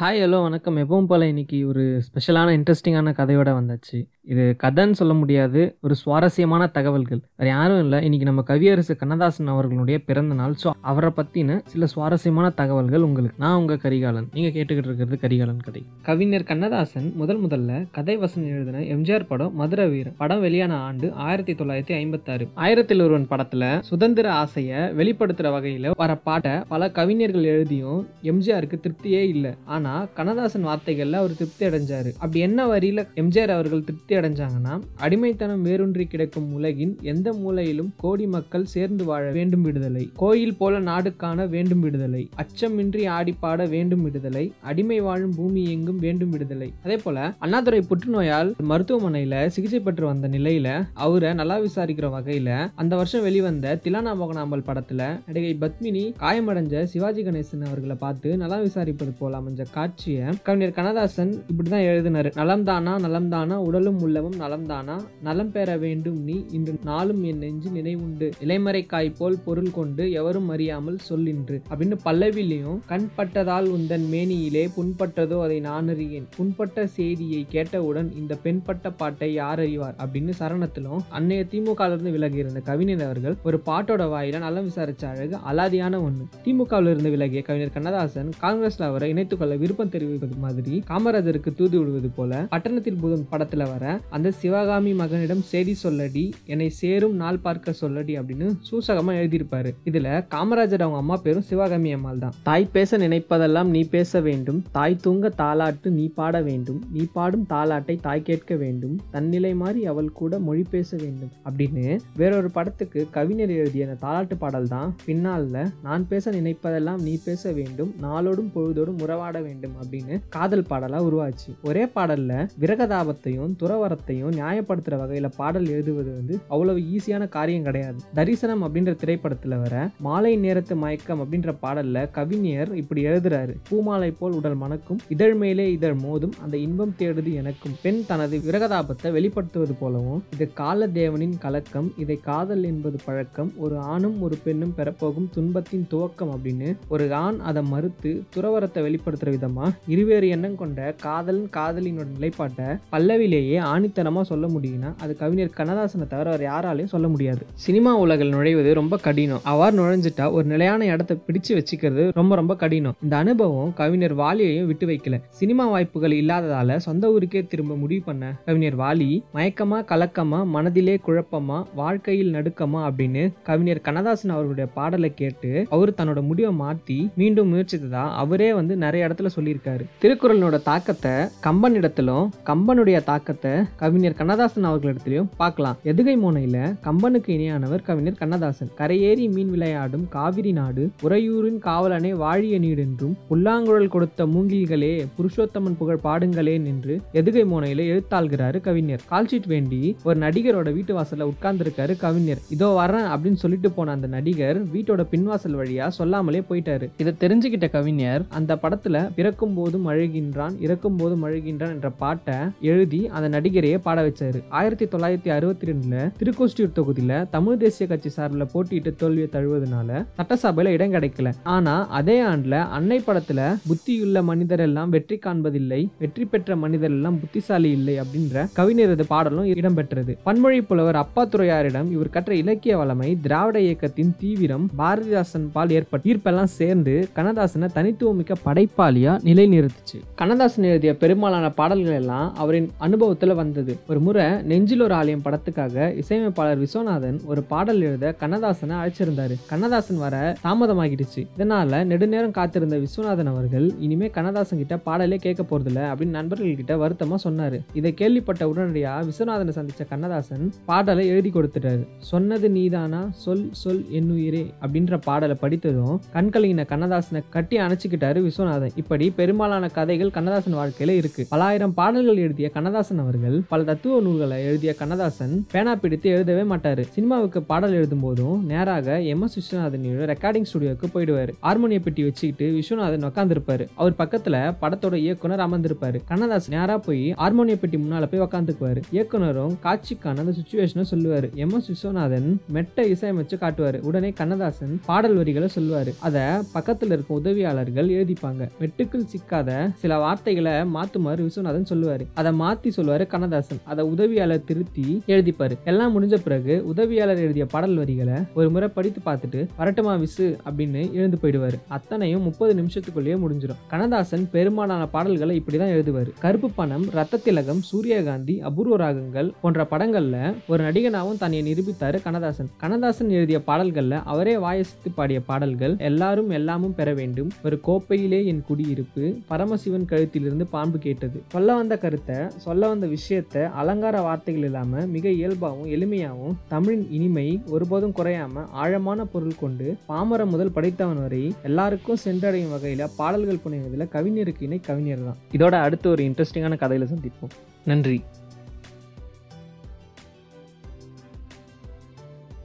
Hi hello வணக்கம். எப்பவும் போல் இன்னைக்கு ஒரு ஸ்பெஷலான இன்ட்ரெஸ்டிங்கான கதையோடு வந்தாச்சு. இது கதைன்னு சொல்ல முடியாது ஒரு சுவாரஸ்யமான தகவல்கள். வேறு யாரும் இல்லை. இன்னைக்கு நம்ம கவியரசு கண்ணதாசன் அவர்களுடைய பிறந்த நாள். ஸோ அவரை பற்றின சில சுவாரஸ்யமான தகவல்கள் உங்களுக்கு. நான் உங்கள் கரிகாலன். நீங்கள் கேட்டுக்கிட்டு இருக்கிறது கரிகாலன் கதை. கவிஞர் கண்ணதாசன் முதல் முதல்ல கதை வசனம் எழுதின எம்ஜிஆர் படம் மதுர வீரன். படம் வெளியான ஆண்டு ஆயிரத்தி தொள்ளாயிரத்தி ஐம்பத்தாறு. ஆயிரத்தில் ஒருவன் படத்தில் சுதந்திர ஆசையை வெளிப்படுத்துகிற வகையில் வர பாட்டை பல கவிஞர்கள் எழுதியும் எம்ஜிஆருக்கு திருப்தியே இல்லை. ஆனால் கண்ணதாசன் வார்த்தைகளில் அவர் திருப்தி அடைஞ்சார். அப்படி என்ன வரியில் எம்ஜிஆர் அவர்கள் திருப்தி அடைஞ்சாங்கன்னா அடிமைத்தனம் வேரூன்றி கிடக்கும் உலகின் எந்த மூலையிலும் கோடி மக்கள் சேர்ந்து வாழ வேண்டும் விடுதலை. கோயில் போல நாடு காண வேண்டும் விடுதலை. அச்சமின்றி ஆடிப்பாட வேண்டும் விடுதலை. அடிமை வாழும் பூமி எங்கும் வேண்டும் விடுதலை. அதே போல அண்ணாதுரை புற்றுநோயால் மருத்துவமனையில சிகிச்சை பெற்று வந்த நிலையில அவரை நல்லா விசாரிக்கிற வகையில அந்த வருஷம் வெளிவந்த திலானா மோகனாம்பல் படத்துல நடிகை பத்மினி காயமடைஞ்ச சிவாஜி கணேசன் அவர்களை பார்த்து நல்லா விசாரிப்பது போல அமைஞ்ச காட்சியை கவிஞர் கண்ணதாசன் இப்படிதான் எழுதினாரு. நலம்தானா நலம்தானா உடலும் உள்ளவும் நலம்தானா? நலம் பெற வேண்டும் நீ. இன்று நாளும் என் நெஞ்சு நினைவுண்டு. இலைமறை காய் போல் பொருள் கொண்டு எவரும் அறியாமல் சொல்லின்று அப்படின்னு பல்லவிலையும் கண் பட்டதால் உந்தன் மேனியிலே புண்பட்டதோ அதை நான் அறியேன். புண்பட்ட செய்தியை கேட்டவுடன் இந்த பெண்பட்ட பாட்டை யார் அறிவார்? அப்படின்னு சரணத்திலும் அன்னைய திமுக இருந்து விலகி இருந்த கவிஞர் அவர்கள் ஒரு பாட்டோட வாயில நலம் விசாரிச்ச அழகு அலாதியான ஒண்ணு. திமுகவில் இருந்து விலகிய கவிஞர் கண்ணதாசன் காங்கிரஸ்ல அவரை இணைத்துக் கொள்ள விருப்பம் தெரிவிப்பது மாதிரி காமராஜருக்கு தூது விடுவது போல பட்டணத்தில் பூதம் படத்துல வர அந்த சிவகாமி மகனிடம் செய்தி சொல்லடி என்னை சேரும் நாள் பார்க்க சொல்லடி அப்படின்னு சூசகமா எழுதியிருப்பாரு. இதுல காமராஜர் அவங்க அம்மா பேரும் சிவகாமி அம்மாள் தான். தாய் பேச நினைப்பதெல்லாம் நீ பேச வேண்டும். தாய் தூங்க தாலாட்டு நீ பாட வேண்டும். நீ பாடும் தாலாட்டை தாய் கேட்க வேண்டும். தன்னிலை மாறி அவள் கூட மொழி பேச வேண்டும். அப்படின்னு வேறொரு படத்துக்கு கவிஞர் எழுதிய அந்த தாலாட்டு பாடல் தான் பின்னால நான் பேச நினைப்பதெல்லாம் நீ பேச வேண்டும். நாளோடும் பொழுதோடும் உறவாட வேண்டும். அப்படின்னு காதல் பாடலா உருவாச்சு. ஒரே பாடல்ல விரகதாபத்தையும் கலவரத்தையும் நியாயப்படுத்துற வகையில பாடல் எழுதுவது வந்து அவ்வளவு ஈஸியான காரியம் கிடையாது. தரிசனம் அப்படின்ற திரைப்படத்துல வர மாலை நேரத்து மயக்கம் அப்படின்ற பாடல்ல கவிஞர் இப்படி எழுதுறாரு. பூமாலை போல் உடல் மணக்கும் இதழ் மேலே இதழ் மோதும் அந்த இன்பம் தேடுது எனக்கும். பெண் தனது விரகதாபத்தை வெளிப்படுத்துவது போலவும் இது காலதேவனின் கலக்கம் இதை காதல் என்பது பழக்கம் ஒரு ஆணும் ஒரு பெண்ணும் பெறப்போகும் துன்பத்தின் துவக்கம் அப்படின்னு ஒரு ஆண் அதை மறுத்து துறவரத்தை வெளிப்படுத்துற விதமா இருவேறு எண்ணம் கொண்ட காதலன் காதலினோட நிலைப்பாட்டை பல்லவிலேயே ஆணித்தனமாக சொல்ல முடியும்னா அது கவிஞர் கண்ணதாசனை தவிர வேறு யாராலையும் சொல்ல முடியாது. சினிமா உலகில் நுழைவது ரொம்ப கடினம். அவார் நுழைஞ்சிட்டா ஒரு நிலையான இடத்தை பிடிச்சு வச்சுக்கிறது ரொம்ப ரொம்ப கடினம். இந்த அனுபவம் கவிஞர் வாலியையும் விட்டு வைக்கல. சினிமா வாய்ப்புகள் இல்லாததால சொந்த ஊருக்கே திரும்ப முடிவு பண்ண கவிஞர் வாலி மயக்கமா கலக்கமா மனதிலே குழப்பமா வாழ்க்கையில் நடுக்கமா அப்படின்னு கவிஞர் கண்ணதாசன் அவருடைய பாடலை கேட்டு அவர் தன்னோட முடிவை மாற்றி மீண்டும் முயற்சித்ததா அவரே வந்து நிறைய இடத்துல சொல்லியிருக்காரு. திருக்குறளோட தாக்கத்தை கம்பன் இடத்திலும் கம்பனுடைய தாக்கத்தை கவிஞர் கண்ணதாசன் அவர்களிடத்திலையும் பார்க்கலாம். எதுகை மோனையில கம்பனுக்கு இணையானவர் கவிஞர் கண்ணதாசன். கரையேறி மீன் விளையாடும் காவிரி நாடு உறையூரின் காவலனை வாழிய நீடென்றும் புல்லாங்குழல் கொடுத்த மூங்கில்களே புருஷோத்தமன் புகழ் பாடுங்களே என்று எதுகை மோனையில எழுத்தாள்கிறாரு கவிஞர். கால்ஷீட் வேண்டி ஒரு நடிகரோட வீட்டு வாசல்ல உட்கார்ந்துருக்காரு கவிஞர். இதோ வரேன் அப்படின்னு சொல்லிட்டு போன அந்த நடிகர் வீட்டோட பின்வாசல் வழியா சொல்லாமலே போயிட்டாரு. இதை தெரிஞ்சுக்கிட்ட கவிஞர் அந்த படத்துல பிறக்கும் போதும் அழுகின்றான் இறக்கும் போதும் அழுகின்றான் என்ற பாட்டை எழுதி அந்த நடிகரையே பாட வச்சாரு. ஆயிரத்தி தொள்ளாயிரத்தி அறுபத்தி ரெண்டுல திருக்கோஷ்டியூர் தொகுதியில தமிழ் தேசிய கட்சி சார்பில் போட்டியிட்டு தோல்வியை தழுவதனால சட்டசபையில இடம் கிடைக்கல. ஆனா அதே ஆண்டுல அன்னை படத்துல புத்தியுள்ள மனிதர் எல்லாம் வெற்றி காண்பதில்லை வெற்றி பெற்ற மனிதர் எல்லாம் புத்திசாலி இல்லை அப்படின்ற கவிஞரது பாடலும் இடம்பெற்றது பன்மொழி புலவர் அப்பா துறையாரிடம் இவர் கற்ற இலக்கிய வளமை திராவிட இயக்கத்தின் தீவிரம் பாரதிதாசன் பால் ஏற்பட்ட ஈர்ப்பெல்லாம் சேர்ந்து கண்ணதாசனை தனித்துவமிக்க படைப்பாளியா நிலைநிறுத்துச்சு. கண்ணதாசன் எழுதிய பெரும்பாலான பாடல்கள் எல்லாம் அவரின் அனுபவத்துல வந்தது. ஒரு முறை நெஞ்சில் ஒரு ஆலயம் படத்துக்காக இசையமைப்பாளர் விஸ்வநாதன் ஒரு பாடல் எழுத கண்ணதாசனை அழைச்சிருந்தாரு. கண்ணதாசன் வர தாமதமாகிடுச்சு. இதனால நெடுநேரம் காத்திருந்த விஸ்வநாதன் அவர்கள் இனிமே கண்ணதாசன் கிட்ட பாடலே கேட்க போறதில்ல அப்படின்னு நண்பர்கள் கிட்ட வருத்தமா சொன்னாரு. இதை கேள்விப்பட்ட உடனடியா விஸ்வநாதனை சந்திச்ச கண்ணதாசன் பாடலை எழுதி கொடுத்துட்டாரு. சொன்னது நீதானா? சொல் சொல் என்னுயிரே அப்படின்ற பாடலை படித்ததும் கண்கலங்கின கண்ணதாசனை கட்டி அணைச்சிக்கிட்டாரு விஸ்வநாதன். இப்படி பெரும்பாலான கதைகள் கண்ணதாசன் வாழ்க்கையில இருக்கு. பலாயிரம் பாடல்கள் எழுதிய கண்ணதாசன் அவர்கள் பாடல்கள் பல தத்துவ நூல்களை எழுதிய கண்ணதாசன் பேனா பிடித்து எழுதவே மாட்டாரு. சினிமாவுக்கு பாடல் எழுதும் போதும் நேராக எம். எஸ். விஸ்வநாதனோட ரெக்கார்டிங் ஸ்டுடியோக்கு போயிடுவாரு. ஹார்மோனிய பெட்டி வச்சுக்கிட்டு விஸ்வநாதன் உட்காந்துருப்பாரு அவர் பக்கத்துல படத்தோட இயக்குனர் அமர்ந்திருப்பாரு. கண்ணதாசன் நேரா போய் ஹார்மோனிய பெட்டி முன்னால போய் உட்காந்துக்குவாரு இயக்குனரும் காட்சிக்கான அந்த சுச்சுவேஷனை சொல்லுவாரு. எம். எஸ். விஸ்வநாதன் மெட்ட இசையமைச்சு காட்டுவாரு. உடனே கண்ணதாசன் பாடல் வரிகளை சொல்லுவாரு. அத பக்கத்துல இருக்கும் உதவியாளர்கள் எழுதிப்பாங்க. மெட்டுக்கள் சிக்காத சில வார்த்தைகளை மாத்துமாறு விஸ்வநாதன் சொல்லுவாரு. அதை மாத்தி சொல்லுவாரு கண்ணதாசன் அதை உதவியாளர் திருத்தி எழுதிப்பாரு. எல்லாம் முடிஞ்ச பிறகு உதவியாளர் எழுதிய பாடல் வரிகளை ஒரு முறை படித்து பார்த்துட்டு வரட்டுமா விசு அப்படின்னு எழுந்து போயிடுவாரு. அத்தனையும் முப்பது நிமிஷத்துக்குள்ளேயே முடிஞ்சிடும் கண்ணதாசன் பெரும்பாலான பாடல்களை இப்படிதான் எழுதுவாரு. கருப்பு பணம் ரத்த திலகம் சூரியகாந்தி அபூர்வ ராகங்கள் போன்ற படங்கள்ல ஒரு நடிகனாகவும் தன்னை நிரூபித்தாரு கண்ணதாசன். கண்ணதாசன் எழுதிய பாடல்கள்ல அவரே வாயசித்து பாடிய பாடல்கள் எல்லாரும் எல்லாமும் பெற வேண்டும். ஒரு கோப்பையிலே என் குடியிருப்பு பரமசிவன் கழுத்திலிருந்து பாம்பு கேட்டது. சொல்ல வந்த கருத்தை சொல்ல வந்த விஷயம் விஷயத்த அலங்கார வார்த்தைகள் இல்லாமல் மிக இயல்பாகவும் எளிமையாகவும் தமிழின் இனிமை ஒருபோதும் குறையாம ஆழமான பொருள் கொண்டு பாமர முதல் படைத்தவன் வரை எல்லாருக்கும் சென்றடையும் வகையில் பாடல்கள் புனைவதில் கவிஞருக்கு இணை கவிஞர் தான். இதோட அடுத்து ஒரு இன்ட்ரெஸ்டிங்கான கதையில சந்திப்போம். நன்றி.